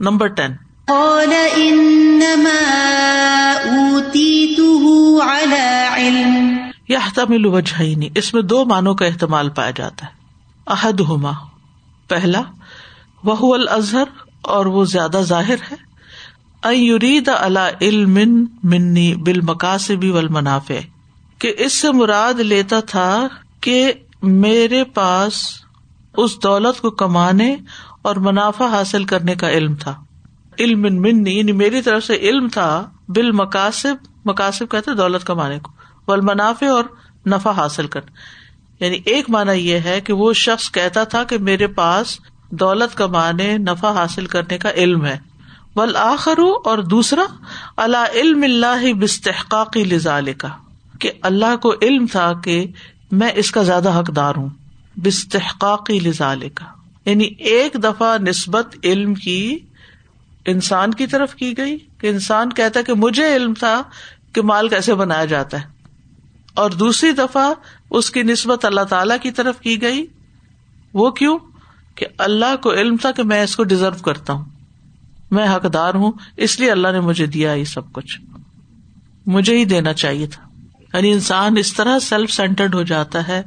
Number ten قال انما اوتیته على علم. يحتمل وجهين اس میں دو معنوں کا احتمال پایا جاتا ہے۔ احدہما پہلا وہ الازہر اور وہ زیادہ ظاہر ہے۔ ان یرید علی علم منی بالمقاصب والمنافع کہ اس سے مراد لیتا تھا کہ میرے پاس اس دولت کو کمانے اور منافع حاصل کرنے کا علم تھا۔ علم منی یعنی میری طرف سے علم تھا بال مقاصب مقاصب کہتے دولت کمانے کو بل منافع اور نفع حاصل کر یعنی ایک مانا یہ ہے کہ وہ شخص کہتا تھا کہ میرے پاس دولت کمانے، نفع حاصل کرنے کا علم ہے۔ بل آخر اور دوسرا اللہ علم اللہ بستحقاقی لزال کا کہ اللہ کو علم تھا کہ میں اس کا زیادہ حقدار ہوں۔ بستحقاقی لزال کا یعنی ایک دفعہ نسبت علم کی انسان کی طرف کی گئی کہ انسان کہتا کہ مجھے علم تھا کہ مال کیسے بنایا جاتا ہے۔ اور دوسری دفعہ اس کی نسبت اللہ تعالی کی طرف کی گئی۔ وہ کیوں؟ کہ اللہ کو علم تھا کہ میں اس کو ڈیزرو کرتا ہوں۔ میں حقدار ہوں، اس لیے اللہ نے مجھے دیا یہ سب کچھ۔ مجھے ہی دینا چاہیے تھا۔ یعنی انسان اس طرح سیلف سینٹرڈ ہو جاتا ہے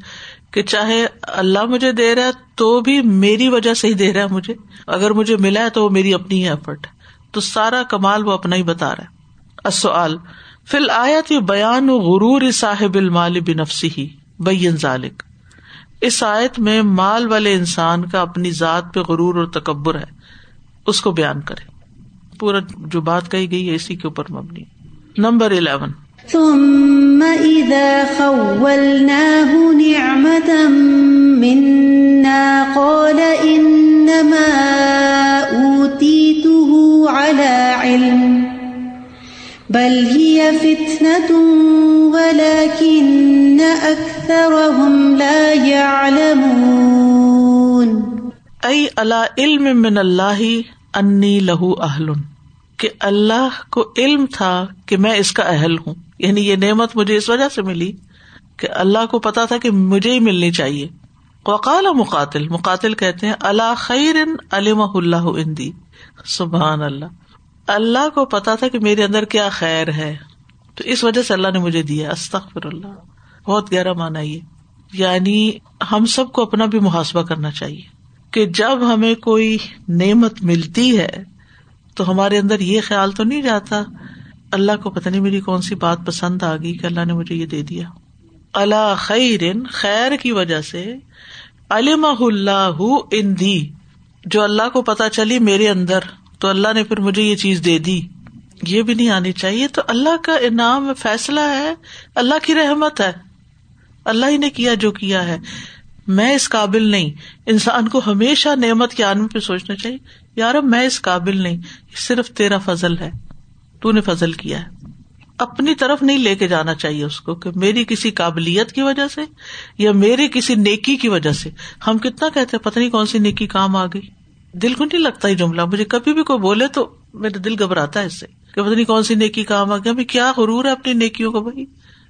کہ چاہے اللہ مجھے دے رہا ہے تو بھی میری وجہ سے ہی دے رہا ہے مجھے۔ اگر مجھے ملا ہے تو وہ میری اپنی ہی ایفرٹ ہے۔ تو سارا کمال وہ اپنا ہی بتا رہا ہے۔ فی الآیت بیان و غرور صاحب المال بنفسی ہی بین ذالک۔ اس آیت میں مال والے انسان کا اپنی ذات پہ غرور اور تکبر ہے۔ اس کو بیان کرے پورا جو بات کہی گئی ہے اسی کے اوپر مبنی۔ Number eleven. ثم إذا خولناه نعمة منا قال إنما أوتيته على علم بل هي فتنة ولكن أكثرهم لا يعلمون أي على علم من الله أني له أهل. کہ اللہ کو علم تھا کہ میں اس کا اہل ہوں۔ یعنی یہ نعمت مجھے اس وجہ سے ملی کہ اللہ کو پتا تھا کہ مجھے ہی ملنی چاہیے۔ وقال مقاتل مقاتل کہتے ہیں اللہ خیر علم اللہ اندی سبحان اللہ اللہ کو پتا تھا کہ میرے اندر کیا خیر ہے۔ تو اس وجہ سے اللہ نے مجھے دیا۔ استخر اللہ بہت گہرا مانا یہ۔ یعنی ہم سب کو اپنا بھی محاسبہ کرنا چاہیے کہ جب ہمیں کوئی نعمت ملتی ہے تو ہمارے اندر یہ خیال تو نہیں جاتا۔ اللہ کو پتہ نہیں میری کون سی بات پسند آ گئی کہ اللہ نے مجھے یہ دے دیا۔ اللہ خیر خیر کی وجہ سے علم اللہ ان دی جو اللہ کو پتا چلی میرے اندر، تو اللہ نے پھر مجھے یہ چیز دے دی۔ یہ بھی نہیں آنی چاہیے۔ تو اللہ کا انعام فیصلہ ہے، اللہ کی رحمت ہے۔ اللہ ہی نے کیا جو کیا ہے۔ میں اس قابل نہیں۔ انسان کو ہمیشہ نعمت کے عالم پہ سوچنا چاہیے۔ یار میں اس قابل نہیں، صرف تیرا فضل ہے، تو نے فضل کیا ہے۔ اپنی طرف نہیں لے کے جانا چاہیے اس کو، کہ میری کسی قابلیت کی وجہ سے یا میری کسی نیکی کی وجہ سے۔ ہم کتنا کہتے پتہ نہیں کون سی نیکی کام آ گئی۔ دل کو نہیں لگتا ہی جملہ، مجھے کبھی بھی کوئی بولے تو میرا دل گھبراتا ہے اس سے، کہ پتہ نہیں کون سی نیکی کام آ گئی۔ ابھی کیا غرور ہے اپنی نیکیوں کا بھائی؟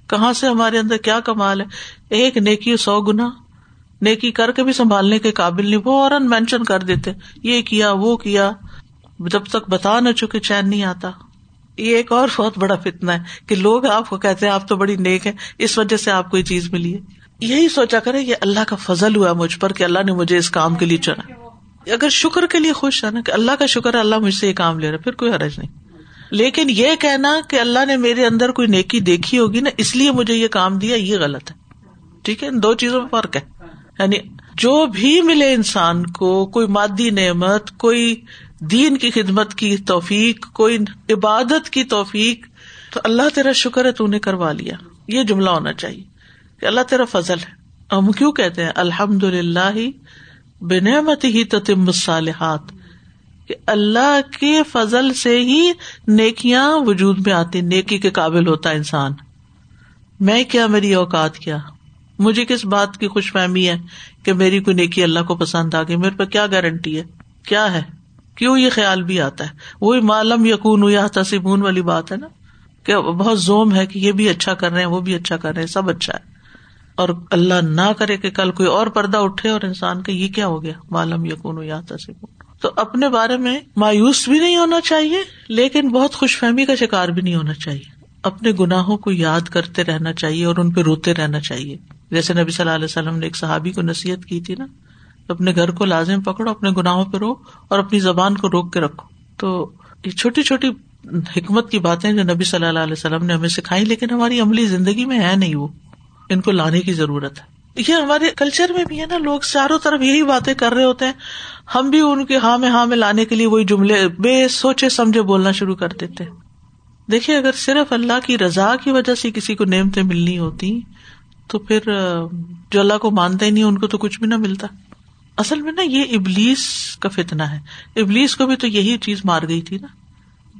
کہاں سے ہمارے اندر کیا کمال ہے؟ ایک نیکی سو گنا نیکی کر کے بھی سنبھالنے کے قابل نہیں، وہ اور مینشن کر دیتے، یہ کیا، وہ کیا۔ جب تک بتا نہ چکے، چین نہیں آتا۔ یہ ایک اور بہت بڑا فتنا ہے کہ لوگ آپ کو کہتے ہیں، آپ تو بڑی نیک ہے اس وجہ سے آپ کو یہ چیز ملی ہے۔ یہی سوچا کرے یہ اللہ کا فضل ہوا مجھ پر کہ اللہ نے مجھے اس کام کے لیے چنا۔ اگر شکر کے لیے خوش ہے نا، کہ اللہ کا شکر ہے، اللہ مجھ سے یہ کام لے رہا پھر کوئی حرج نہیں۔ لیکن یہ کہنا کہ اللہ نے میرے اندر کوئی نیکی دیکھی ہوگی نا، اس لیے مجھے یہ کام دیا، یہ غلط ہے۔ ٹھیک ہے، ان دو چیزوں میں فرق ہے۔ یعنی جو بھی ملے انسان کو، کوئی مادی نعمت، کوئی دین کی خدمت کی توفیق، کوئی عبادت کی توفیق، تو اللہ تیرا شکر ہے تو نے کروا لیا۔ یہ جملہ ہونا چاہیے کہ اللہ تیرا فضل ہے۔ ہم کیوں کہتے ہیں؟ الحمد للہ بنعمت ہی تتم الصالحات۔ کہ اللہ کے فضل سے ہی نیکیاں وجود میں آتی، نیکی کے قابل ہوتا انسان۔ میں کیا، میری اوقات کیا؟ مجھے کس بات کی خوش فہمی ہے کہ میری کوئی نیکی اللہ کو پسند آ گئی؟ میرے پہ کیا گارنٹی ہے؟ کیا ہے؟ کیوں یہ خیال بھی آتا ہے؟ وہی معلوم یقون یا تصبون والی بات ہے نا کہ بہت زوم ہے کہ یہ بھی اچھا کر رہے ہیں، وہ بھی اچھا کر رہے ہیں، سب اچھا ہے۔ اور اللہ نہ کرے کہ کل کوئی اور پردہ اٹھے اور انسان کا یہ کیا ہو گیا؟ معلوم یقون یا تصبون تو اپنے بارے میں مایوس بھی نہیں ہونا چاہیے، لیکن بہت خوش فہمی کا شکار بھی نہیں ہونا چاہیے۔ اپنے گناہوں کو یاد کرتے رہنا چاہیے اور ان پہ روتے رہنا چاہیے۔ جیسے نبی صلی اللہ علیہ وسلم نے ایک صحابی کو نصیحت کی تھی نا، اپنے گھر کو لازم پکڑو، اپنے گناہوں پہ رو اور اپنی زبان کو روک کے رکھو۔ تو یہ چھوٹی چھوٹی حکمت کی باتیں جو نبی صلی اللہ علیہ وسلم نے ہمیں سکھائی، لیکن ہماری عملی زندگی میں ہے نہیں وہ۔ ان کو لانے کی ضرورت ہے۔ یہ ہمارے کلچر میں بھی ہے نا، لوگ چاروں طرف یہی باتیں کر رہے ہوتے ہیں۔ ہم بھی ان کے ہاں میں ہاں میں لانے کے لیے وہی جملے بے سوچے سمجھے بولنا شروع کر دیتے دیکھیے، اگر صرف اللہ کی رضا کی وجہ سے کسی کو نعمتیں ملنی ہوتی، تو پھر، جو اللہ کو مانتے ہی نہیں، ان کو تو کچھ بھی نہ ملتا۔ اصل میں نا، یہ ابلیس کا فتنا ہے۔ ابلیس کو بھی تو یہی چیز مار گئی تھی نا۔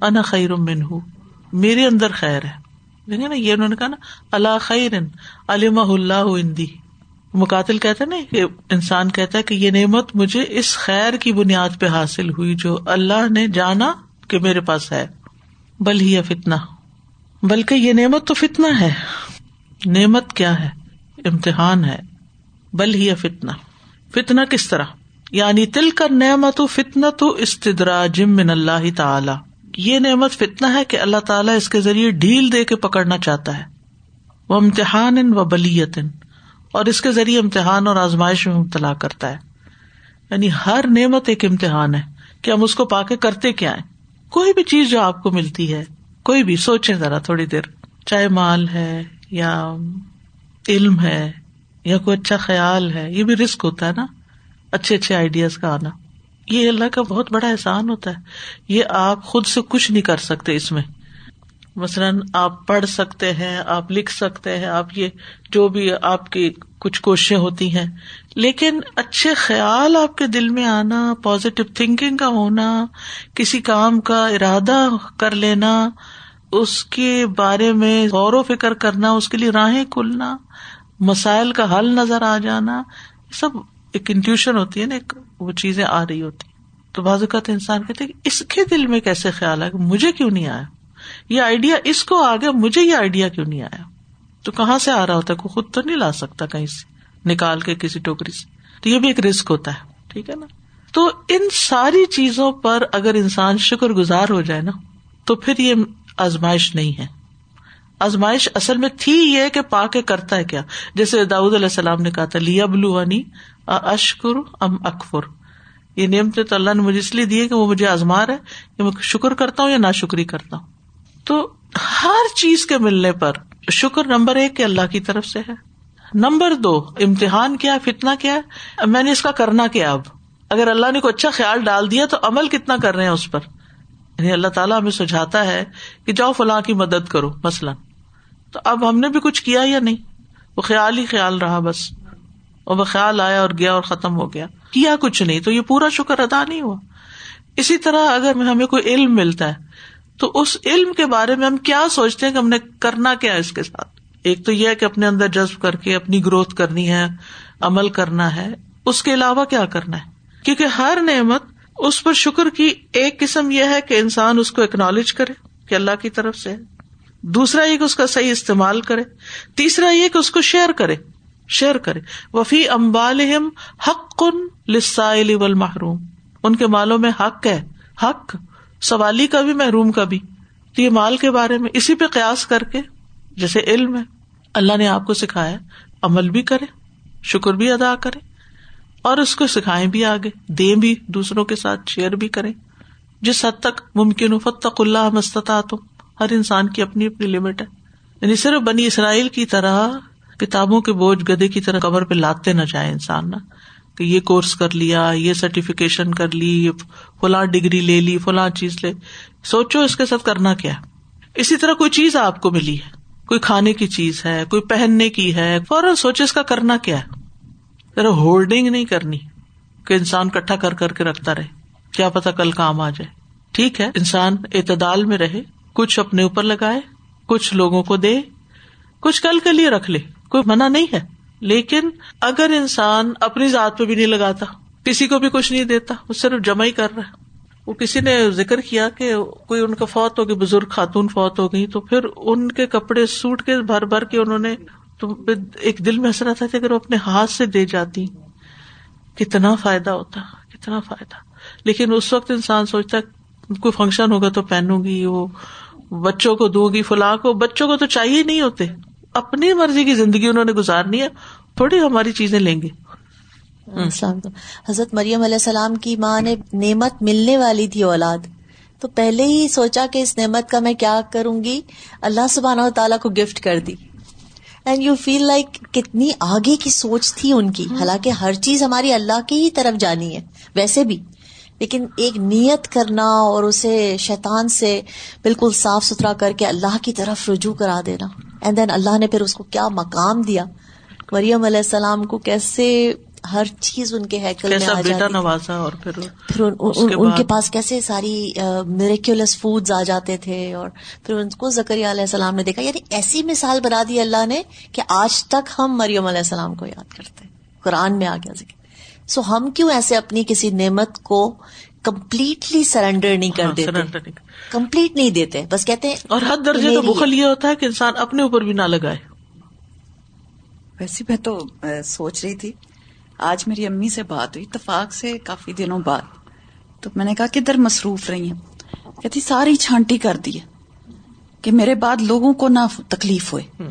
انا خیر من ہوں میرے اندر خیر ہے۔ دیکھیں نا، یہ انہوں نے کہا نا اللہ خیر علم اللہ اندی مقاتل کہتے نا کہ انسان کہتا ہے کہ یہ نعمت مجھے اس خیر کی بنیاد پہ حاصل ہوئی جو اللہ نے جانا کہ میرے پاس ہے۔ بل ہی فتنا بلکہ یہ نعمت تو فتنا ہے۔ نعمت کیا ہے؟ امتحان ہے۔ بل ہی فتنا فتنا کس طرح؟ یعنی تل کا نعمت و فتنا تو استدرا جم من اللہ تعالی۔ یہ نعمت فتنا ہے کہ اللہ تعالیٰ اس کے ذریعے ڈھیل دے کے پکڑنا چاہتا ہے۔ وہ امتحان و بلیت اور اس کے ذریعے امتحان اور آزمائش میں مبتلا کرتا ہے۔ یعنی ہر نعمت ایک امتحان ہے کہ ہم اس کو پا کے کرتے کیا ہے کوئی بھی چیز جو آپ کو ملتی ہے، کوئی بھی سوچے ذرا تھوڑی دیر۔ چاہے مال ہے یا علم ہے یا کوئی اچھا خیال ہے، یہ بھی رسک ہوتا ہے نا۔ اچھے اچھے آئیڈیاز کا آنا۔ یہ اللہ کا بہت بڑا احسان ہوتا ہے۔ یہ آپ خود سے کچھ نہیں کر سکتے اس میں۔ مثلاً آپ پڑھ سکتے ہیں، آپ لکھ سکتے ہیں، آپ یہ جو بھی آپ کی کچھ کوششیں ہوتی ہیں۔ لیکن اچھے خیال آپ کے دل میں آنا پازیٹو تھنکنگ کا ہونا، کسی کام کا ارادہ کر لینا، اس کے بارے میں غور و فکر کرنا، اس کے لیے راہیں کھلنا، مسائل کا حل نظر آ جانا سب ایک انٹیوشن ہوتی ہے نا، ایک وہ چیزیں آ رہی ہوتی تو بعض اوقات انسان کہتے ہیں اس کے دل میں کیسے خیال ہے مجھے کیوں نہیں آیا؟ یہ آئیڈیا اس کو آ گیا مجھے یہ آئیڈیا کیوں نہیں آیا؟ تو کہاں سے آ رہا ہوتا ہے؟ کوئی خود تو نہیں لا سکتا کہیں سے، نکال کے کسی ٹوکری سے۔ تو یہ بھی ایک رسک ہوتا ہے، ٹھیک ہے نا؟ تو ان ساری چیزوں پر اگر انسان شکر گزار ہو جائے نا، تو پھر یہ آزمائش نہیں ہے۔ آزمائش اصل میں تھی یہ کہ پا کے کرتا ہے کیا؟ جیسے داود علیہ السلام نے کہا تھا لیا بلو اشکر ام اکفر۔ یہ نیم تو اللہ نے مجھے اس لیے دیے کہ وہ مجھے آزما ہے کہ میں شکر کرتا ہوں یا نا شکری کرتا ہوں۔ تو ہر چیز کے ملنے پر شکر نمبر ایک کے اللہ کی طرف سے ہے۔ نمبر دو، امتحان کیا فتنا کیا۔ میں نے اس کا کرنا کیا اب؟ اگر اللہ نے کوئی اچھا خیال ڈال دیا تو عمل کتنا کر رہے ہیں اس پر؟ یعنی اللہ تعالیٰ ہمیں سجھاتا ہے کہ جاؤ فلاں کی مدد کرو، مثلاً۔ تو اب ہم نے بھی کچھ کیا یا نہیں؟ وہ خیال ہی خیال رہا بس۔ اور وہ خیال آیا اور گیا اور ختم ہو گیا۔ کیا کچھ نہیں، تو یہ پورا شکر ادا نہیں ہوا۔ اسی طرح اگر ہمیں کوئی علم ملتا ہے تو اس علم کے بارے میں ہم کیا سوچتے ہیں کہ ہم نے کرنا کیا اس کے ساتھ؟ ایک تو یہ ہے کہ اپنے اندر جذب کر کے اپنی گروتھ کرنی ہے، عمل کرنا ہے، اس کے علاوہ کیا کرنا ہے؟ کیونکہ ہر نعمت اس پر شکر کی ایک قسم یہ ہے کہ انسان اس کو اکنالج کرے کہ اللہ کی طرف سے، دوسرا یہ کہ اس کا صحیح استعمال کرے، تیسرا یہ کہ اس کو شیئر کرے شیئر کرے۔ وفی امبال حق کن لسائل محروم ان کے مالوں میں حق ہے، حق سوالی کا بھی، محروم کا بھی، تو یہ مال کے بارے میں اسی پہ قیاس کر کے، جیسے علم ہے، اللہ نے آپ کو سکھایا، عمل بھی کرے، شکر بھی ادا کرے، اور اس کو سکھائے بھی آگے دے بھی دوسروں کے ساتھ، شیئر بھی کرے جس حد تک ممکن فتق اللہ مستتا تم ہر انسان کی اپنی اپنی لمٹ ہے۔ یعنی صرف بنی اسرائیل کی طرح کتابوں کے بوجھ گدے کی طرح کور پہ لاتے نہ جائے انسان نا کہ یہ کورس کر لیا، یہ سرٹیفکیشن کر لی، فلاں ڈگری لے لی، فلاں چیز لے۔ سوچو اس کے ساتھ کرنا کیا اسی طرح کوئی چیز آپ کو ملی ہے۔ کوئی کھانے کی چیز ہے، کوئی پہننے کی ہے، فوراً سوچے اس کا کرنا کیا ہے۔ ذرا ہولڈنگ نہیں کرنی، کہ انسان کٹھا کر کر کے رکھتا رہے۔ کیا پتا کل کام آ جائے۔ ٹھیک ہے، انسان اعتدال میں رہے، کچھ اپنے اوپر لگائے، کچھ لوگوں کو دے، کچھ کل کے لیے رکھ لے۔ کوئی منع نہیں ہے۔ لیکن اگر انسان اپنی ذات پہ بھی نہیں لگاتا، کسی کو بھی کچھ نہیں دیتا، وہ صرف جمع ہی کر رہا ہے۔ وہ کسی نے ذکر کیا کہ کوئی ان کا فوت ہو گئی بزرگ خاتون فوت ہو گئی تو پھر ان کے کپڑے سوٹ کے بھر بھر کے انہوں نے تو ایک دل میں رہا تھا اگر وہ اپنے ہاتھ سے دے جاتی، کتنا فائدہ ہوتا، کتنا فائدہ۔ لیکن اس وقت انسان سوچتا کوئی فنکشن ہوگا تو پہنوں گی، وہ بچوں کو دوں گی، فلاں کو، بچوں کو تو چاہیے نہیں ہوتے۔ اپنی مرضی کی زندگی انہوں نے گزارنی ہے، تھوڑی ہماری چیزیں لیں گے۔ حضرت مریم علیہ السلام کی ماں نے نعمت ملنے والی تھی اولاد۔ تو پہلے ہی سوچا کہ اس نعمت کا میں کیا کروں گی؟ اللہ سبحانہ و تعالیٰ کو گفٹ کر دی۔ اینڈ یو فیل لائک کتنی آگے کی سوچ تھی ان کی۔ حالانکہ ہر چیز ہماری اللہ کی ہی طرف جانی ہے۔ ویسے بھی لیکن ایک نیت کرنا اور اسے شیطان سے بالکل صاف ستھرا کر کے اللہ کی طرف رجوع کرا دینا۔ اینڈ دین اللہ نے پھر اس کو کیا مقام دیا؟ مریم علیہ السلام کو کیسے ہر چیز ان کے ہیکل میں آ جاتی نوازا اور پھر پھر ان کے پاس کیسے ساری میریکولس فوڈ آ جاتے تھے اور پھر ان کو زکری علیہ السلام نے دیکھا۔ یعنی ایسی مثال بنا دی اللہ نے کہ آج تک ہم مریم علیہ السلام کو یاد کرتے قرآن میں آ گیا ذکر۔ سو ہم کیوں ایسے اپنی کسی نعمت کو کمپلیٹلی سرینڈر نہیں کر ہاں، دیتے؟ کمپلیٹ نہیں دیتے بس کہتے ہیں اور ہر درجے کا بخل یہ ہوتا ہے کہ انسان اپنے اوپر بھی نہ لگائے۔ ویسے میں تو سوچ رہی تھی آج میری امی سے بات ہوئی اتفاق سے کافی دنوں بعد۔ تو میں نے کہا کدھر مصروف رہی ہیں۔ کہتی ساری چھانٹی کر دی ہے کہ میرے بعد لوگوں کو نہ تکلیف ہوئے۔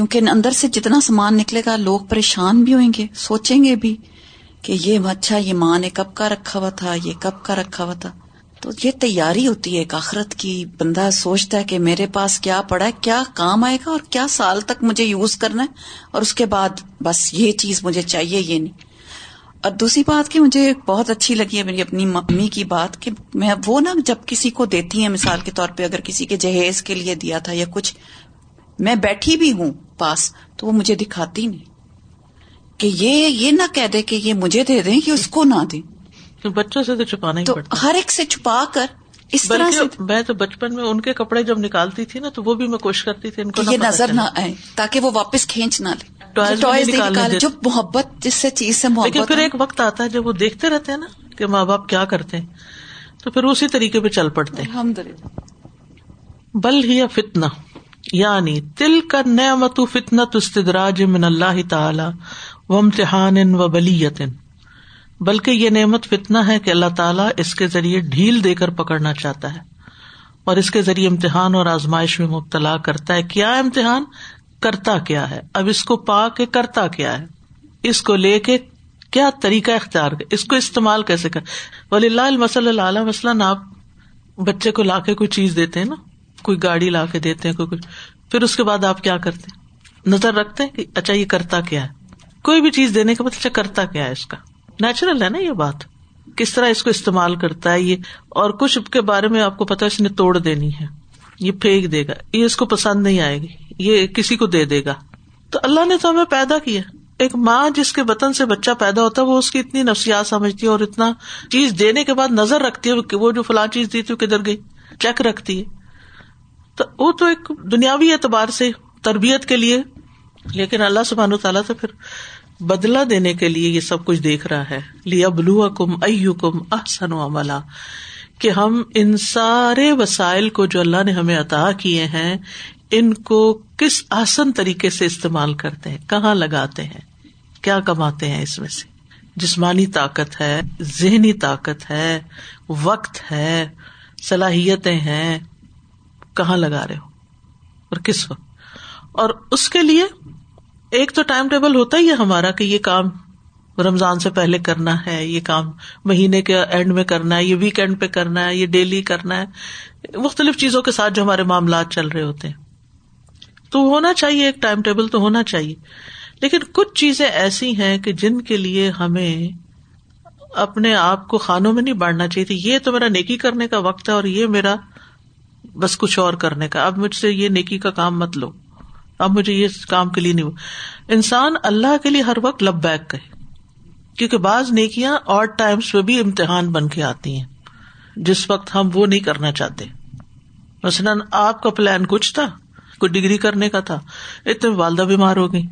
کیونکہ اندر سے جتنا سامان نکلے گا، لوگ پریشان بھی ہوئیں گے، سوچیں گے بھی کہ یہ اچھا یہ ماں نے کب کا رکھا ہوا تھا، یہ کب کا رکھا ہوا تھا۔ تو یہ تیاری ہوتی ہے ایک آخرت کی، بندہ سوچتا ہے کہ میرے پاس کیا پڑا ہے، کیا کام آئے گا اور کیا سال تک مجھے یوز کرنا ہے، اور اس کے بعد بس یہ چیز مجھے چاہیے، یہ نہیں۔ اور دوسری بات کہ مجھے بہت اچھی لگی ہے میری اپنی ممی کی بات کہ میں وہ نا جب کسی کو دیتی ہیں مثال کے طور پہ، اگر کسی کے جہیز کے لیے دیا تھا یا کچھ، میں بیٹھی بھی ہوں۔ پاس تو وہ مجھے دکھاتی نہیں کہ یہ یہ نہ کہہ دے کہ یہ مجھے دے دیں کہ اس کو نہ دیں۔ بچوں سے تو چھپانا ہی پڑتا ہر ایک سے چھپا کر اس طرح سے میں تو بچپن میں ان کے کپڑے جب نکالتی تھی نا تو وہ بھی میں کوشش کرتی تھی ان کو یہ نظر نہ آئے تاکہ وہ واپس کھینچ نہ لے۔ جو محبت جس سے چیز سے محبت لیکن پھر ایک وقت آتا ہے جب وہ دیکھتے رہتے ہیں نا کہ ماں باپ کیا کرتے ہیں۔ تو پھر اسی طریقے پہ چل پڑتے بل ہی فتنا یعنی تل کا نعمت فتنت استدراج من اللہ تعالی و امتحان و بلیت۔ بلکہ یہ نعمت فتنا ہے کہ اللہ تعالیٰ اس کے ذریعے ڈھیل دے کر پکڑنا چاہتا ہے اور اس کے ذریعے امتحان اور آزمائش میں مبتلا کرتا ہے۔ کیا امتحان؟ کرتا کیا ہے۔ اب اس کو پا کے کرتا کیا ہے۔ اس کو لے کے کیا طریقہ اختیار کر اس کو استعمال کیسے کر ولی اللہ مسل اللہ مثلاً آپ بچے کو لا کے کوئی چیز دیتے ہیں نا۔ کوئی گاڑی لا کے دیتے ہیں، کوئی کچھ پھر اس کے بعد آپ کیا کرتے نظر رکھتے ہیں کہ اچھا یہ کرتا کیا ہے؟ کوئی بھی چیز دینے کے بعد مطلب، اچھا کرتا کیا ہے اس کا؟ نیچرل ہے نا یہ بات؟ کس طرح اس کو استعمال کرتا ہے یہ؟ اور کچھ کے بارے میں آپ کو پتا اس نے توڑ دینی ہے۔ یہ پھینک دے گا۔ یہ اس کو پسند نہیں آئے گی۔ یہ کسی کو دے دے گا۔ تو اللہ نے تو ہمیں پیدا کیا۔ ایک ماں جس کے وطن سے بچہ پیدا ہوتا ہے، وہ اس کی اتنی نفسیات سمجھتی ہے اور اتنا چیز دینے کے بعد نظر رکھتی ہے کہ وہ جو فلاں چیز دی تھی کدھر گئی؟ چیک رکھتی ہے۔ تو وہ تو ایک دنیاوی اعتبار سے تربیت کے لیے، لیکن اللہ سبحان تعالیٰ سے پھر بدلا دینے کے لیے یہ سب کچھ دیکھ رہا ہے۔ لیا بلو کم او کم احسن عملہ کہ ہم ان سارے وسائل کو جو اللہ نے ہمیں عطا کیے ہیں، ان کو کس آسن طریقے سے استعمال کرتے ہیں؟ کہاں لگاتے ہیں؟ کیا کماتے ہیں اس میں سے؟ جسمانی طاقت ہے، ذہنی طاقت ہے، وقت ہے، صلاحیتیں ہیں کہاں لگا رہے ہو اور کس وقت؟ اور اس کے لیے ایک تو ٹائم ٹیبل ہوتا ہی ہے ہمارا کہ یہ کام رمضان سے پہلے کرنا ہے، یہ کام مہینے کے اینڈ میں کرنا ہے، یہ ویکینڈ پہ کرنا ہے، یہ ڈیلی کرنا ہے۔ مختلف چیزوں کے ساتھ جو ہمارے معاملات چل رہے ہوتے ہیں۔ تو ہونا چاہیے، ایک ٹائم ٹیبل تو ہونا چاہیے۔ لیکن کچھ چیزیں ایسی ہیں کہ جن کے لیے ہمیں اپنے آپ کو خانوں میں نہیں بانٹنا چاہیے۔ تھی یہ تو میرا نیکی کرنے کا وقت ہے اور یہ میرا بس کچھ اور کرنے کا۔ اب مجھ سے یہ نیکی کا کام مت لو۔ اب مجھے یہ کام کے لیے نہیں ہو۔ انسان اللہ کے لیے ہر وقت لب بیک کہے۔ کیونکہ بعض نیکیاں اور ٹائمس پہ بھی امتحان بن کے آتی ہیں۔ جس وقت ہم وہ نہیں کرنا چاہتے۔ مثلاً آپ کا پلان کچھ تھا۔ کوئی ڈگری کرنے کا تھا۔ اتنے والدہ بیمار ہو گئی۔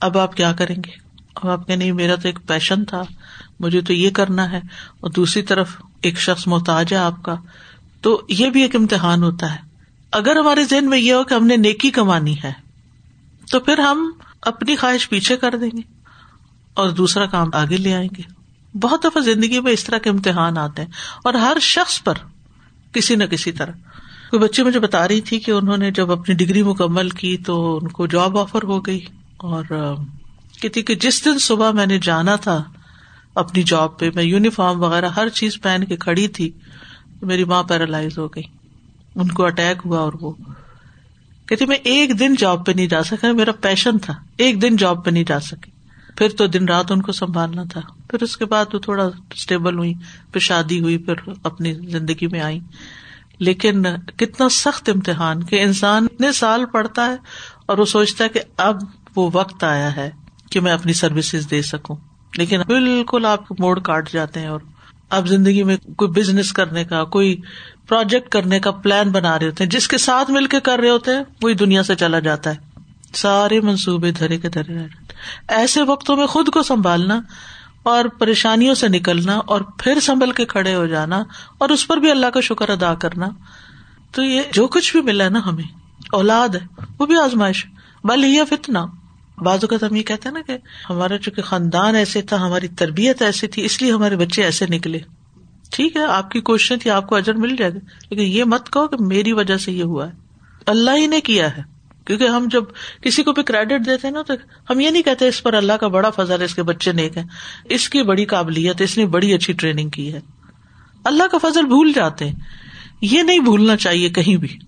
اب آپ کیا کریں گے؟ اب آپ کہ نہیں، میرا تو ایک پیشن تھا۔ مجھے تو یہ کرنا ہے۔ اور دوسری طرف ایک شخص محتاج ہے آپ کا۔ تو یہ بھی ایک امتحان ہوتا ہے۔ اگر ہمارے ذہن میں یہ ہو کہ ہم نے نیکی کمانی ہے، تو پھر ہم اپنی خواہش پیچھے کر دیں گے اور دوسرا کام آگے لے آئیں گے۔ بہت دفعہ زندگی میں اس طرح کے امتحان آتے ہیں اور ہر شخص پر کسی نہ کسی طرح۔ کوئی بچی مجھے بتا رہی تھی کہ انہوں نے جب اپنی ڈگری مکمل کی تو ان کو جاب آفر ہو گئی اور کہتی کہ جس دن صبح میں نے جانا تھا اپنی جاب پہ، میں یونیفارم وغیرہ ہر چیز پہن کے کھڑی تھی۔ میری ماں پیرالائز ہو گئی۔ ان کو اٹیک ہوا اور وہ کہتی، میں ایک دن جاب پہ نہیں جا سکا، میرا پیشن تھا۔ ایک دن جاب پہ نہیں جا سکی پھر تو دن رات ان کو سنبھالنا تھا۔ پھر اس کے بعد وہ تھوڑا اسٹیبل ہوئی، پھر شادی ہوئی، پھر اپنی زندگی میں آئی۔ لیکن کتنا سخت امتحان کہ انسان اتنے سال پڑھتا ہے اور وہ سوچتا ہے کہ اب وہ وقت آیا ہے کہ میں اپنی سروسز دے سکوں۔ لیکن بالکل آپ موڑ کاٹ جاتے ہیں اور اب زندگی میں کوئی بزنس کرنے کا، کوئی پروجیکٹ کرنے کا پلان بنا رہے ہوتے ہیں۔ جس کے ساتھ مل کے کر رہے ہوتے ہیں، وہی دنیا سے چلا جاتا ہے۔ سارے منصوبے دھرے کے دھرے رہ جاتے ایسے وقتوں میں خود کو سنبھالنا اور پریشانیوں سے نکلنا اور پھر سنبھل کے کھڑے ہو جانا اور اس پر بھی اللہ کا شکر ادا کرنا۔ تو یہ جو کچھ بھی ملا ہے نا ہمیں، اولاد ہے، وہ بھی آزمائش۔ بل یہ فتنا بعض اوقات ہم یہ کہتے ہیں نا کہ ہمارا چونکہ خاندان ایسے تھا، ہماری تربیت ایسی تھی، اس لیے ہمارے بچے ایسے نکلے۔ ٹھیک ہے، آپ کی کوششیں تھی، آپ کو اجر مل جائے گا، لیکن یہ مت کہو کہ میری وجہ سے یہ ہوا ہے۔ اللہ ہی نے کیا ہے۔ کیونکہ ہم جب کسی کو بھی کریڈٹ دیتے ہیں نا، تو ہم یہ نہیں کہتے اس پر اللہ کا بڑا فضل ہے، اس کے بچے نیک ہیں۔ اس کی بڑی قابلیت، اس نے بڑی اچھی ٹریننگ کی ہے۔ اللہ کا فضل بھول جاتے ہیں۔ یہ نہیں بھولنا چاہیے کہیں بھی۔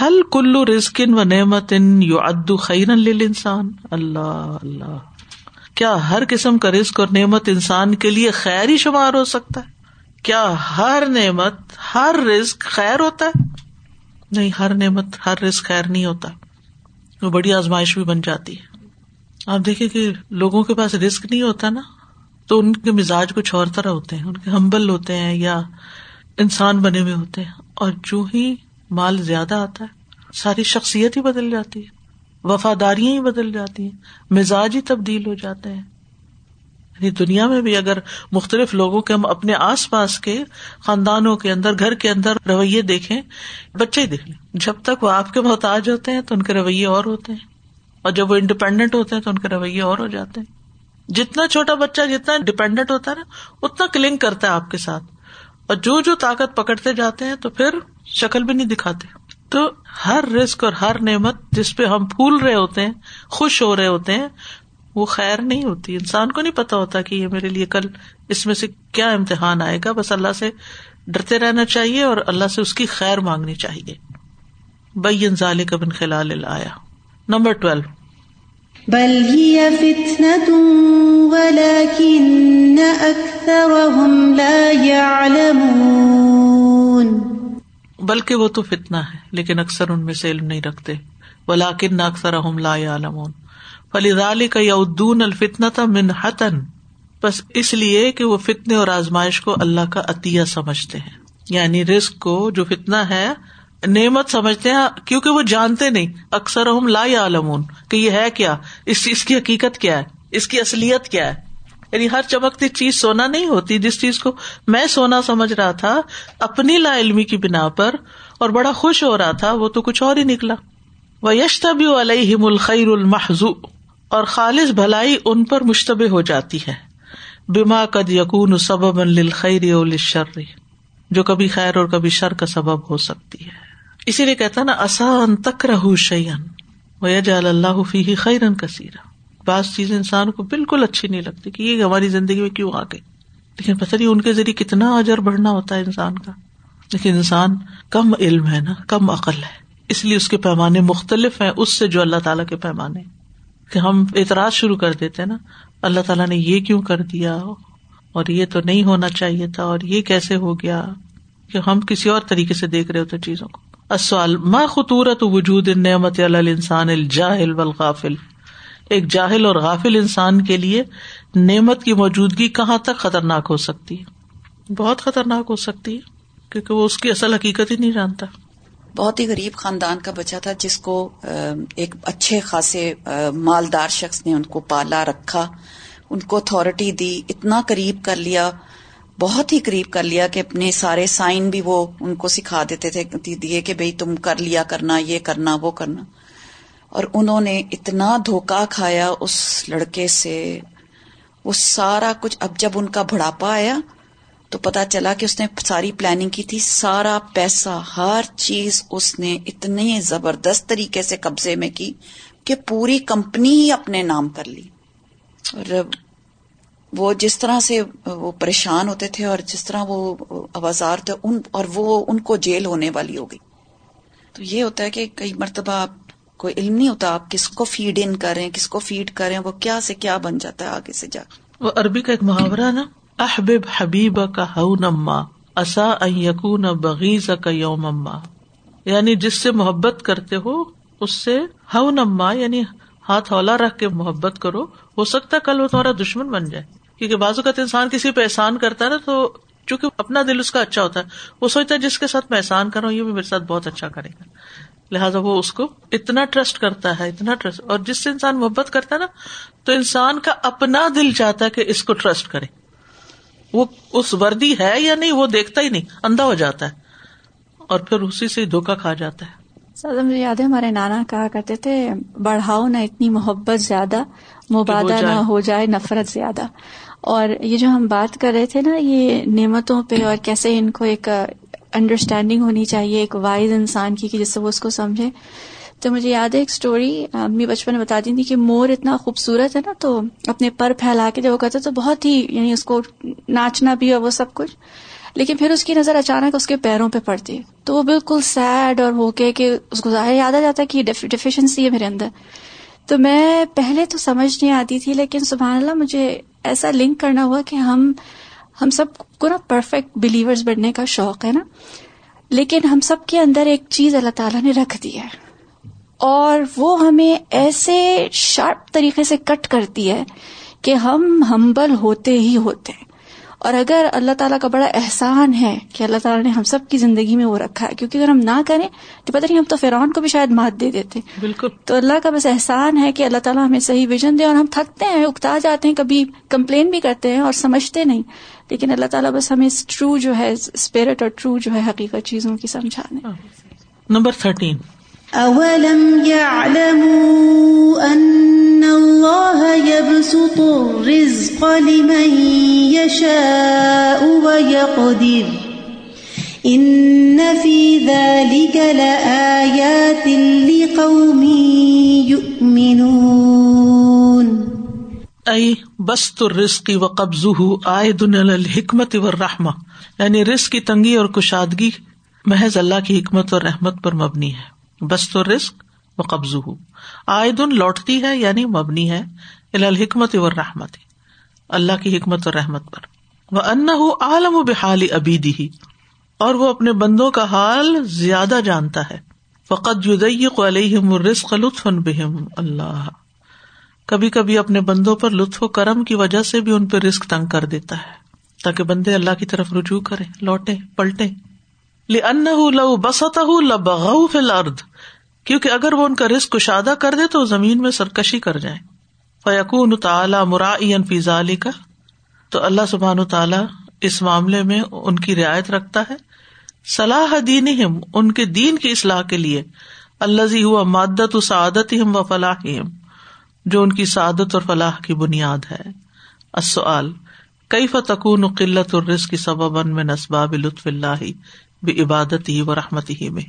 حل کلو رزکن و نعمت ان یو ادو خیر انسان اللہ اللہ۔ کیا ہر قسم کا رزق اور نعمت انسان کے لیے خیر ہی شمار ہو سکتا ہے؟ کیا ہر نعمت، ہر رزق خیر ہوتا ہے؟ نہیں، ہر نعمت، ہر رزق خیر نہیں ہوتا۔ وہ بڑی آزمائش بھی بن جاتی ہے۔ آپ دیکھیں کہ لوگوں کے پاس رسک نہیں ہوتا نا، تو ان کے مزاج کچھ اور طرح ہوتے ہیں۔ ان کے ہمبل ہوتے ہیں یا انسان بنے ہوئے ہوتے ہیں۔ اور جو ہی مال زیادہ آتا ہے، ساری شخصیت ہی بدل جاتی ہے، وفاداریاں ہی بدل جاتی ہیں، مزاج ہی تبدیل ہو جاتے ہیں۔ یعنی دنیا میں بھی اگر مختلف لوگوں کے ہم اپنے آس پاس کے خاندانوں کے اندر، گھر کے اندر رویے دیکھیں، بچے ہی دیکھ لیں۔ جب تک وہ آپ کے محتاج ہوتے ہیں تو ان کے رویے اور ہوتے ہیں، اور جب وہ انڈیپینڈنٹ ہوتے ہیں تو ان کے رویے اور ہو جاتے ہیں۔ جتنا چھوٹا بچہ جتنا ڈپینڈنٹ ہوتا ہے نا، اتنا کلنگ کرتا ہے آپ کے ساتھ۔ اور جو جو طاقت پکڑتے جاتے ہیں تو پھر شکل بھی نہیں دکھاتے۔ تو ہر رسک اور ہر نعمت جس پہ ہم پھول رہے ہوتے ہیں، خوش ہو رہے ہوتے ہیں، وہ خیر نہیں ہوتی۔ انسان کو نہیں پتا ہوتا کہ یہ میرے لیے کل اس میں سے کیا امتحان آئے گا۔ بس اللہ سے ڈرتے رہنا چاہیے اور اللہ سے اس کی خیر مانگنی چاہیے۔ بین ظال کا بن خلال آیا نمبر ٹویلو۔ بلکہ وہ تو فتنا ہے، لیکن اکثر ان میں سے علم نہیں رکھتے۔ ولاکن اکثر لا يعلمون فلی کا یادون الفتنا تھا منحتن بس اس لیے کہ وہ فتنے اور آزمائش کو اللہ کا عطیہ سمجھتے ہیں۔ یعنی رسک کو جو فتنا ہے، نعمت سمجھتے ہیں، کیونکہ وہ جانتے نہیں۔ اکثر ہم لا عالمون کہ یہ ہے کیا؟ اس چیز کی حقیقت کیا ہے؟ اس کی اصلیت کیا ہے؟ یعنی ہر چمکتی چیز سونا نہیں ہوتی جس چیز کو میں سونا سمجھ رہا تھا اپنی لا علمی کی بنا پر اور بڑا خوش ہو رہا تھا، وہ تو کچھ اور ہی نکلا۔ وہ یشتا علیہ الخیر المحضو اور خالص بھلائی ان پر مشتبہ ہو جاتی ہے۔ بیما قد یقون سبب الخیر شر جو کبھی خیر اور کبھی شر کا سبب ہو سکتی ہے۔ اسی لیے کہتا نا، آسان تک رہ شیئن جال اللہ فی خیرن کثیر بعض چیز انسان کو بالکل اچھی نہیں لگتی کہ یہ ہماری زندگی میں کیوں آ گئی۔ لیکن پتہ نہیں ان کے ذریعے کتنا اجر بڑھنا ہوتا ہے انسان کا۔ لیکن انسان کم علم ہے نا، کم عقل ہے۔ اس لیے اس کے پیمانے مختلف ہیں، اس سے جو اللہ تعالیٰ کے پیمانے۔ کہ ہم اعتراض شروع کر دیتے نا، اللہ تعالیٰ نے یہ کیوں کر دیا؟ اور یہ تو نہیں ہونا چاہیے تھا، اور یہ کیسے ہو گیا؟ کہ ہم کسی اور طریقے سے دیکھ رہے ہوتے چیزوں کو۔ اصل ما خطورت وجود نعمت انسان الجاہل والغافل؟ ایک جاہل اور غافل انسان کے لیے نعمت کی موجودگی کہاں تک خطرناک ہو سکتی ہے؟ بہت خطرناک ہو سکتی ہے، کیونکہ وہ اس کی اصل حقیقت ہی نہیں جانتا۔ بہت ہی غریب خاندان کا بچہ تھا جس کو ایک اچھے خاصے مالدار شخص نے ان کو پالا، رکھا، ان کو اتارٹی دی، اتنا قریب کر لیا، بہت ہی قریب کر لیا کہ اپنے سارے سائن بھی وہ ان کو سکھا دیتے تھے دیے کہ بھائی تم کر لیا کرنا، یہ کرنا، وہ کرنا۔ اور انہوں نے اتنا دھوکا کھایا اس لڑکے سے، وہ سارا کچھ اب جب ان کا بڑھاپا آیا تو پتا چلا کہ اس نے ساری پلاننگ کی تھی، سارا پیسہ، ہر چیز اس نے اتنے زبردست طریقے سے قبضے میں کی کہ پوری کمپنی ہی اپنے نام کر لی۔ اور وہ جس طرح سے وہ پریشان ہوتے تھے اور جس طرح وہ آوازار تھے، ان اور وہ ان کو جیل ہونے والی ہو گئی۔ تو یہ ہوتا ہے کہ کئی مرتبہ آپ کوئی علم نہیں ہوتا آپ کس کو فیڈ ان کریں، کس کو فیڈ کریں، وہ کیا سے کیا بن جاتا ہے آگے سے جا وہ عربی کا ایک محاورہ نا، احبب حبیب کا ہو نما اصا یقون بغیز کا یوم اما یعنی جس سے محبت کرتے ہو، اس سے ہو نما یعنی ہاتھ ہولا رکھ کے محبت کرو۔ ہو سکتا ہے کل وہ تمہارا دشمن بن جائے۔ کیونکہ بازو کا انسان کسی پہ احسان کرتا ہے نا، تو چونکہ اپنا دل اس کا اچھا ہوتا ہے، وہ سوچتا ہے جس کے ساتھ میں احسان کروں یہ بھی میرے ساتھ بہت اچھا کرے گا۔ لہٰذا وہ اس کو اتنا ٹرسٹ کرتا ہے اتنا ٹرسٹ۔ اور جس سے انسان محبت کرتا ہے نا تو انسان کا اپنا دل چاہتا ہے کہ اس کو ٹرسٹ کرے۔ وہ اس وردی ہے یا نہیں وہ دیکھتا ہی نہیں اندھا ہو جاتا ہے۔ اور پھر اسی سے دھوکا کھا جاتا ہے۔ سر مجھے یاد ہے ہمارے نانا کہا کرتے تھے بڑھاؤ نہ اتنی محبت زیادہ مبادہ نہ ہو جائے نفرت زیادہ۔ اور یہ جو ہم بات کر رہے تھے نا یہ نعمتوں پہ اور کیسے ان کو ایک انڈرسٹینڈنگ ہونی چاہیے ایک وائز انسان کی کہ جس سے وہ اس کو سمجھے۔ تو مجھے یاد ہے ایک اسٹوری امی بچپن میں بتا دی تھی کہ مور اتنا خوبصورت ہے نا، تو اپنے پر پھیلا کے جب وہ کرتے تو بہت ہی یعنی اس کو ناچنا بھی اور وہ سب کچھ۔ لیکن پھر اس کی نظر اچانک اس کے پیروں پہ پڑتی۔ ہے تو وہ بالکل سیڈ اور ہو کے کہ اس کو ظاہر یاد آ جاتا ہے کہ ڈیفیشنسی ہے میرے اندر۔ تو میں پہلے تو سمجھ نہیں آتی تھی، لیکن سبحان اللہ مجھے ایسا لنک کرنا ہوا کہ ہم ہم سب کو نا پرفیکٹ بلیورز بننے کا شوق ہے نا۔ لیکن ہم سب کے اندر ایک چیز اللہ تعالیٰ نے رکھ دی ہے۔ اور وہ ہمیں ایسے شارپ طریقے سے کٹ کرتی ہے کہ ہم ہمبل ہوتے ہی ہوتے ہیں۔ اور اگر اللہ تعالیٰ کا بڑا احسان ہے کہ اللہ تعالیٰ نے ہم سب کی زندگی میں وہ رکھا ہے کیونکہ اگر ہم نہ کریں تو پتہ نہیں ہم تو فرعون کو بھی شاید مات دے دیتے۔ بالکل۔ تو اللہ کا بس احسان ہے کہ اللہ تعالیٰ ہمیں صحیح ویژن دے اور ہم تھکتے ہیں اکتا جاتے ہیں کبھی کمپلین بھی کرتے ہیں اور سمجھتے نہیں۔ لیکن اللہ تعالیٰ بس ہمیں ٹرو جو ہے اسپرٹ اور ٹرو جو ہے حقیقت چیزوں کی سمجھانے۔ نمبر تھرٹین أولم يعلموا أن الله يبسط الرزق لمن يشاء ويقدر إن في ذلك لآيات لقوم يؤمنون۔ ائی بست الرزق و قبضہ عائد الحکمت و رحمہ یعنی رزق کی تنگی اور کشادگی محض اللہ کی حکمت اور رحمت پر مبنی ہے۔ بست الرزق و قبضہ عائد لوٹتی ہے یعنی مبنی ہے الحکمت و رحمت اللہ کی حکمت اور رحمت پر. وہ ان عالم و بحال ابیدی ہی اور وہ اپنے بندوں کا حال زیادہ جانتا ہے. فقط یدیق علیہم الرزق لطفا بہم اللہ. کبھی کبھی اپنے بندوں پر لطف و کرم کی وجہ سے بھی ان پہ رسک تنگ کر دیتا ہے، تاکہ بندے اللہ کی طرف رجوع کرے لوٹے پلٹے لو کیونکہ اگر وہ ان کا رسک کشادہ کر دے تو زمین میں سرکشی کر جائے فیقون تعالی مرائین فیضا علی کا تو اللہ سبحان تعالیٰ اس معاملے میں ان کی رعایت رکھتا ہے۔ صلاح دین ان کے دین کی اصلاح کے لیے۔ اللہ ہوا مادت سعادت و فلاح جو ان کی سعادت اور فلاح کی بنیاد ہے۔ السؤال کئی فتکون قلت الرزق کی سبب میں لطف اللہ بھی عبادت ہی و رحمت ہی میں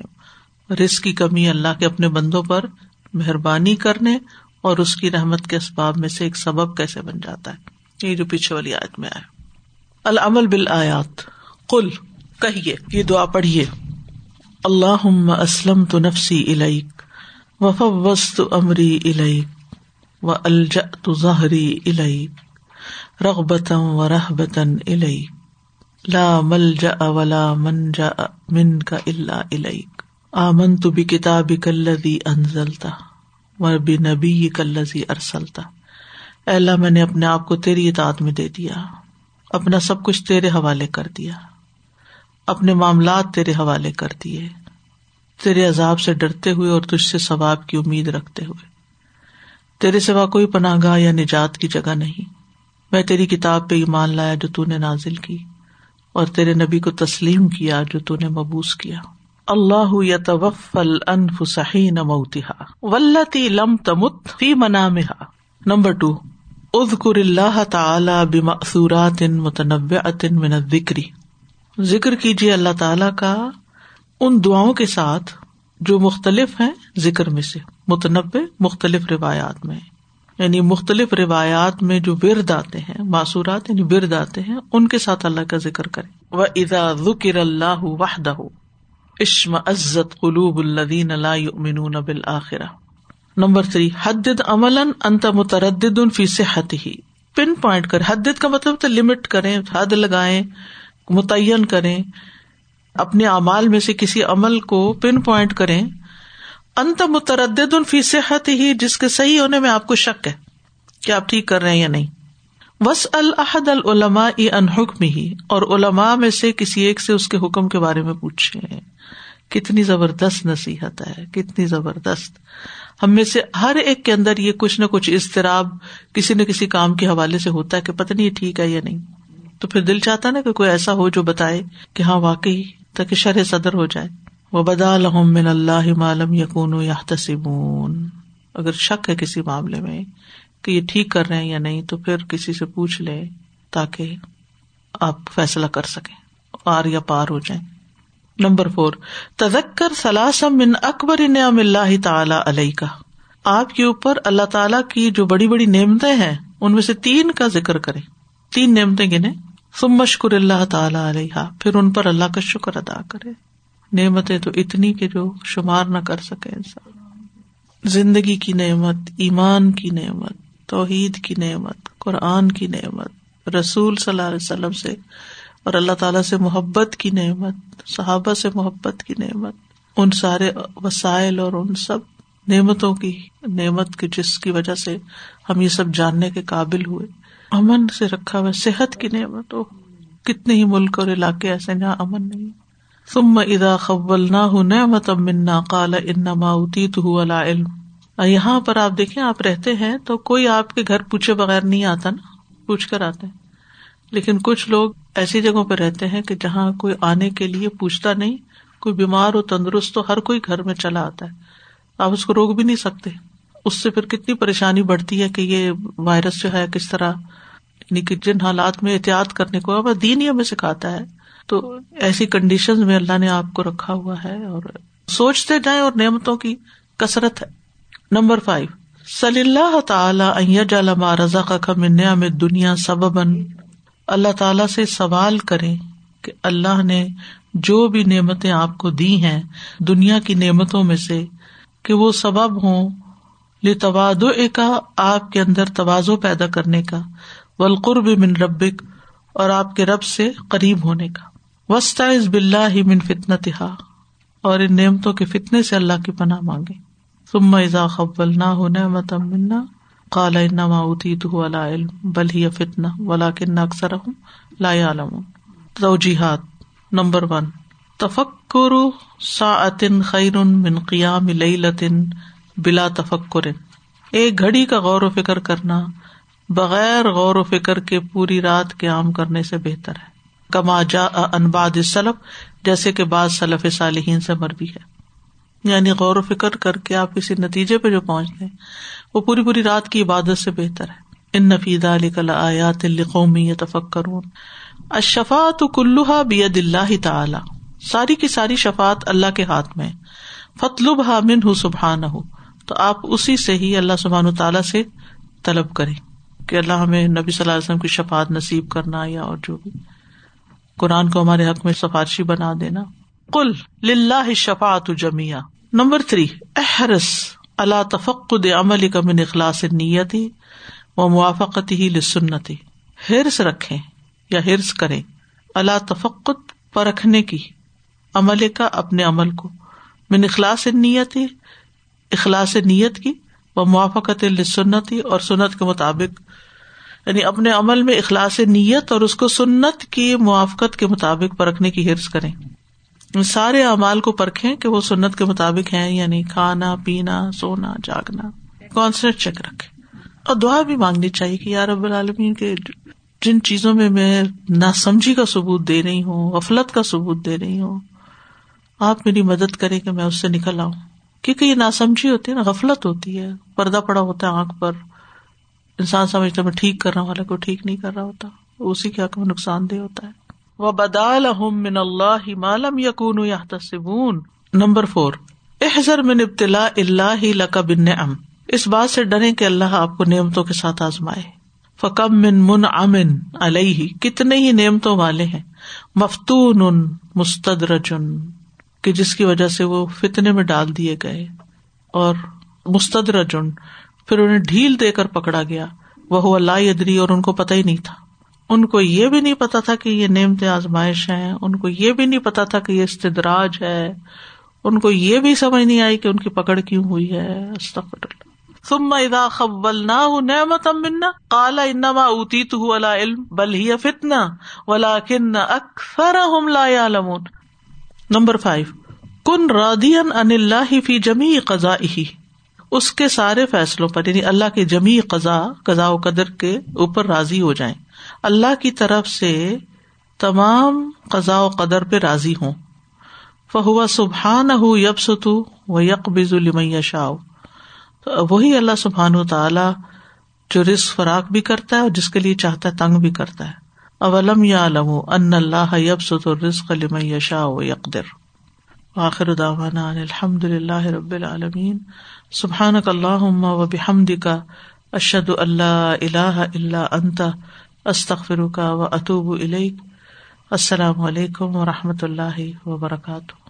رزق کی کمی اللہ کے اپنے بندوں پر مہربانی کرنے اور اس کی رحمت کے اسباب میں سے ایک سبب کیسے بن جاتا ہے۔ یہ جو پیچھے والی آیت میں آیا۔ العمل بال آیات کل کہیے، یہ دعا پڑھیے۔ اللہ اسلم تو نفسی الیک وفوست امری الیک و الجا تو ظہری الئی رغبتم و رحبتن الئی لا مل جا ولا من جا من کا اللہ الئی آمن تو بھی کتاب کلدی انزلتا و نبی کلزی ارسلتا اللہ، میں نے اپنے آپ کو تیری اطاعت میں دے دیا، اپنا سب کچھ تیرے حوالے کر دیا، اپنے معاملات تیرے حوالے کر دیے، تیرے عذاب سے ڈرتے ہوئے اور تجھ سے ثواب کی امید رکھتے ہوئے۔ تیرے سوا کوئی پناہ گاہ یا نجات کی جگہ نہیں۔ میں تیری کتاب پہ ایمان لایا جو تو نے نازل کی۔ اور تیرے نبی کو تسلیم کیا جو تو نے مبوس کیا۔ اللہ یتوفل انف صحیح نموتہ ولتی لم تمت فی منامہا۔ نمبر ٹو ادکر اللہ تعالی بمأثورات متنوعات من الذکر۔ ذکر کیجیے اللہ تعالی کا ان دعاؤں کے ساتھ جو مختلف ہیں ذکر میں سے، متنوع مختلف روایات میں۔ یعنی مختلف روایات میں جو ورد آتے ہیں، معصورات یعنی ورد آتے ہیں، ان کے ساتھ اللہ کا ذکر کرے وہ ادا ذکر اللہ وحدہ عشم عزت قلوب الدین اللہ بالآخرہ نمبر تھری حد عمل انت متردد فی صحت ہی پن پوائنٹ کرے حد کا مطلب تو لمٹ کریں، حد لگائیں، متعین کریں، اپنے اعمال میں سے کسی عمل کو پن پوائنٹ کریں۔ انت متردد فی صحت ہی جس کے صحیح ہونے میں آپ کو شک ہے کہ آپ ٹھیک کر رہے ہیں یا نہیں۔ وس الحد العلما ان حکم ہی اور علماء میں سے کسی ایک سے اس کے حکم کے بارے میں پوچھے کتنی زبردست نصیحت ہے، کتنی زبردست۔ ہم میں سے ہر ایک کے اندر یہ کچھ نہ کچھ اضطراب کسی نہ کسی کام کے حوالے سے ہوتا ہے کہ پتہ نہیں یہ ٹھیک ہے یا نہیں۔ تو پھر دل چاہتا نا کہ کوئی ایسا ہو جو بتائے کہ ہاں واقعی تاکہ شرح صدر ہو جائے۔ وہ بدا من اللہ معلوم یقون یا تسمون اگر شک ہے کسی معاملے میں کہ یہ ٹھیک کر رہے ہیں یا نہیں، تو پھر کسی سے پوچھ لے تاکہ آپ فیصلہ کر سکیں، آر یا پار ہو جائیں۔ نمبر فور، تذکر سلاسم من اکبر نعم اللہ تعالی علیہ کا آپ کے اوپر اللہ تعالیٰ کی جو بڑی بڑی نعمتیں ہیں، ان میں سے تین کا ذکر کرے تین نعمتیں گنے سم مشکر اللہ تعالیٰ علیہ پھر ان پر اللہ کا شکر ادا کرے۔ نعمتیں تو اتنی کہ جو شمار نہ کر سکے انسان۔ زندگی کی نعمت، ایمان کی نعمت، توحید کی نعمت، قرآن کی نعمت، رسول صلی اللہ علیہ وسلم سے اور اللہ تعالیٰ سے محبت کی نعمت، صحابہ سے محبت کی نعمت، ان سارے وسائل اور ان سب نعمتوں کی نعمت کی جس کی وجہ سے ہم یہ سب جاننے کے قابل ہوئے۔ امن سے رکھا ہوا صحت کی نعمت۔ ہو کتنے ہی ملک اور علاقے ایسے جہاں امن نہیں۔ تم ادا قبل نہ ہوں نعمت کالا ان ماؤتی تو علم یہاں پر آپ دیکھیں، آپ رہتے ہیں تو کوئی آپ کے گھر پوچھے بغیر نہیں آتا نا، پوچھ کر آتے ہیں لیکن کچھ لوگ ایسی جگہوں پہ رہتے ہیں کہ جہاں کوئی آنے کے لیے پوچھتا نہیں، کوئی بیمار ہو تندرست تو ہر کوئی گھر میں چلا آتا ہے۔ آپ اس کو روک بھی نہیں سکتے۔ اس سے پھر کتنی پریشانی بڑھتی ہے کہ یہ وائرس جو ہے کس طرح یعنی کہ جن حالات میں احتیاط کرنے کو، اب دین ہی ہمیں سکھاتا ہے۔ تو ایسی کنڈیشن میں اللہ نے آپ کو رکھا ہوا ہے اور سوچتے جائیں اور نعمتوں کی کثرت ہے۔ نمبر فائیو صلی اللہ تعالی جالما رضا کا کمنیا میں دنیا سبب اللہ تعالی سے سوال کرے کہ اللہ نے جو بھی نعمتیں آپ کو دی ہیں دنیا کی نعمتوں میں سے، کہ وہ سبب ہوں۔ لوادو کا آپ کے اندر توازو پیدا کرنے کا۔ ولقرب من ربک اور آپ کے رب سے قریب ہونے کا۔ وسطا بلّہ ہی من فتن تہا اور ان نعمتوں کے فتنے سے اللہ کی پناہ مانگے۔ ثم اذا قبل نہ ہو نعمت منا کالا انما تو علم، بل ہی فتنا ولا کن لا عالم توجیحات۔ Number one. تفکر ساعتن خیر من قیام لیلتن بلا تفکر ایک گھڑی کا غور و فکر کرنا بغیر غور و فکر کے پوری رات قیام کرنے سے بہتر ہے۔ کما جا انباد سلف جیسے کہ بعض سلف صالحین سے مربی ہے۔ یعنی غور و فکر کر کے آپ کسی نتیجے پہ جو پہنچتے ہیں وہ پوری پوری رات کی عبادت سے بہتر ہے۔ ان نفید علی کلا آیات قومی تفکر اشفات کلوہا بید اللہ تعالی۔ ساری کی ساری شفات اللہ کے ہاتھ میں فتلب من ہُ سبحان ہو تو آپ اسی سے ہی اللہ سبحان تعالیٰ سے طلب کریں کہ اللہ ہمیں نبی صلی اللہ علیہ وسلم کی شفات نصیب کرنا یا اور جو بھی۔ قرآن کو ہمارے حق میں سفارشی بنا دینا۔ کل للہ شفات جمیا نمبر تھری احرس اللہ تفقد عمل کا من اخلاص نیتی و موافقت ہی لسنتی۔ ہرس رکھے یا ہرس کرے اللہ تفقت پرکھنے کی۔ عمل کا اپنے عمل کو۔ من اخلاص نیت اخلاص نیت کی۔ وہ موافقت لسنتی اور سنت کے مطابق یعنی اپنے عمل میں اخلاص نیت اور اس کو سنت کی موافقت کے مطابق پرکھنے کی ہرس کریں۔ سارے اعمال کو پرکھیں کہ وہ سنت کے مطابق ہیں یعنی کھانا، پینا، سونا، جاگنا کانسنٹ چیک رکھے اور دعا بھی مانگنی چاہیے کہ یار اب العالمین کے جن چیزوں میں میں نا سمجھی کا ثبوت دے رہی ہوں، غفلت کا ثبوت دے رہی ہوں، آپ میری مدد کریں کہ میں اس سے نکل آؤں۔ کیونکہ یہ ناسمجھی ہوتی ہے نا، غفلت ہوتی ہے، پردہ پڑا ہوتا ہے آنکھ پر۔ انسان سمجھتا میں ٹھیک کر رہا ہوں، حالانکہ وہ ٹھیک نہیں کر رہا ہوتا۔ اسی کے حق میں نقصان دہ ہوتا ہے۔ وہ بدال من اللہ مالم یقون یا تصبون نمبر فور احضر من ابتلا اللہ لقب بن ام اس بات سے ڈرے کہ اللہ آپ کو نعمتوں کے ساتھ آزمائے۔ فکم من من امن علیہ کتنے ہی نعمتوں والے ہیں۔ مفتون مستدرجن کہ جس کی وجہ سے وہ فتنے میں ڈال دیے گئے۔ اور مستدرجن پھر انہیں ڈھیل دے کر پکڑا گیا۔ وہ اللہ ادری اور ان کو پتا ہی نہیں تھا۔ ان کو یہ بھی نہیں پتا تھا کہ یہ نعمت آزمائش ہے۔ ان کو یہ بھی نہیں پتا تھا کہ یہ استدراج ہے۔ ان کو یہ بھی سمجھ نہیں آئی کہ ان کی پکڑ کیوں ہوئی ہے۔ ثم اذا خولناه نعمتا منا قال انما اوتيته على علم، بل هي فتنه ولكن اكثرهم لا يعلمون نمبر 5 کن رادیا ان اللہ فی جمی قضائه۔ اس کے سارے فیصلوں پر یعنی اللہ کے جمی قزا قزا و قدر کے اوپر راضی ہو جائیں۔ اللہ کی طرف سے تمام قزا و قدر پہ راضی ہوں۔ فہو سبحان ہُو یب ستو و یک بز شاہ وہی اللہ سبحان و تعالی جو رسک فراق بھی کرتا ہے اور جس کے لیے چاہتا ہے تنگ بھی کرتا ہے۔ اولم یا علم ان اللہ یب ست الرزق لمن شاہ و یقدر۔ آخر الحمد للہ رب العالمین۔ سبحان اللہ و بحمد کا اشد اللہ اللہ اللہ انتا استخر کا و اطوب السلام علیکم و رحمۃ اللہ وبرکاتہ۔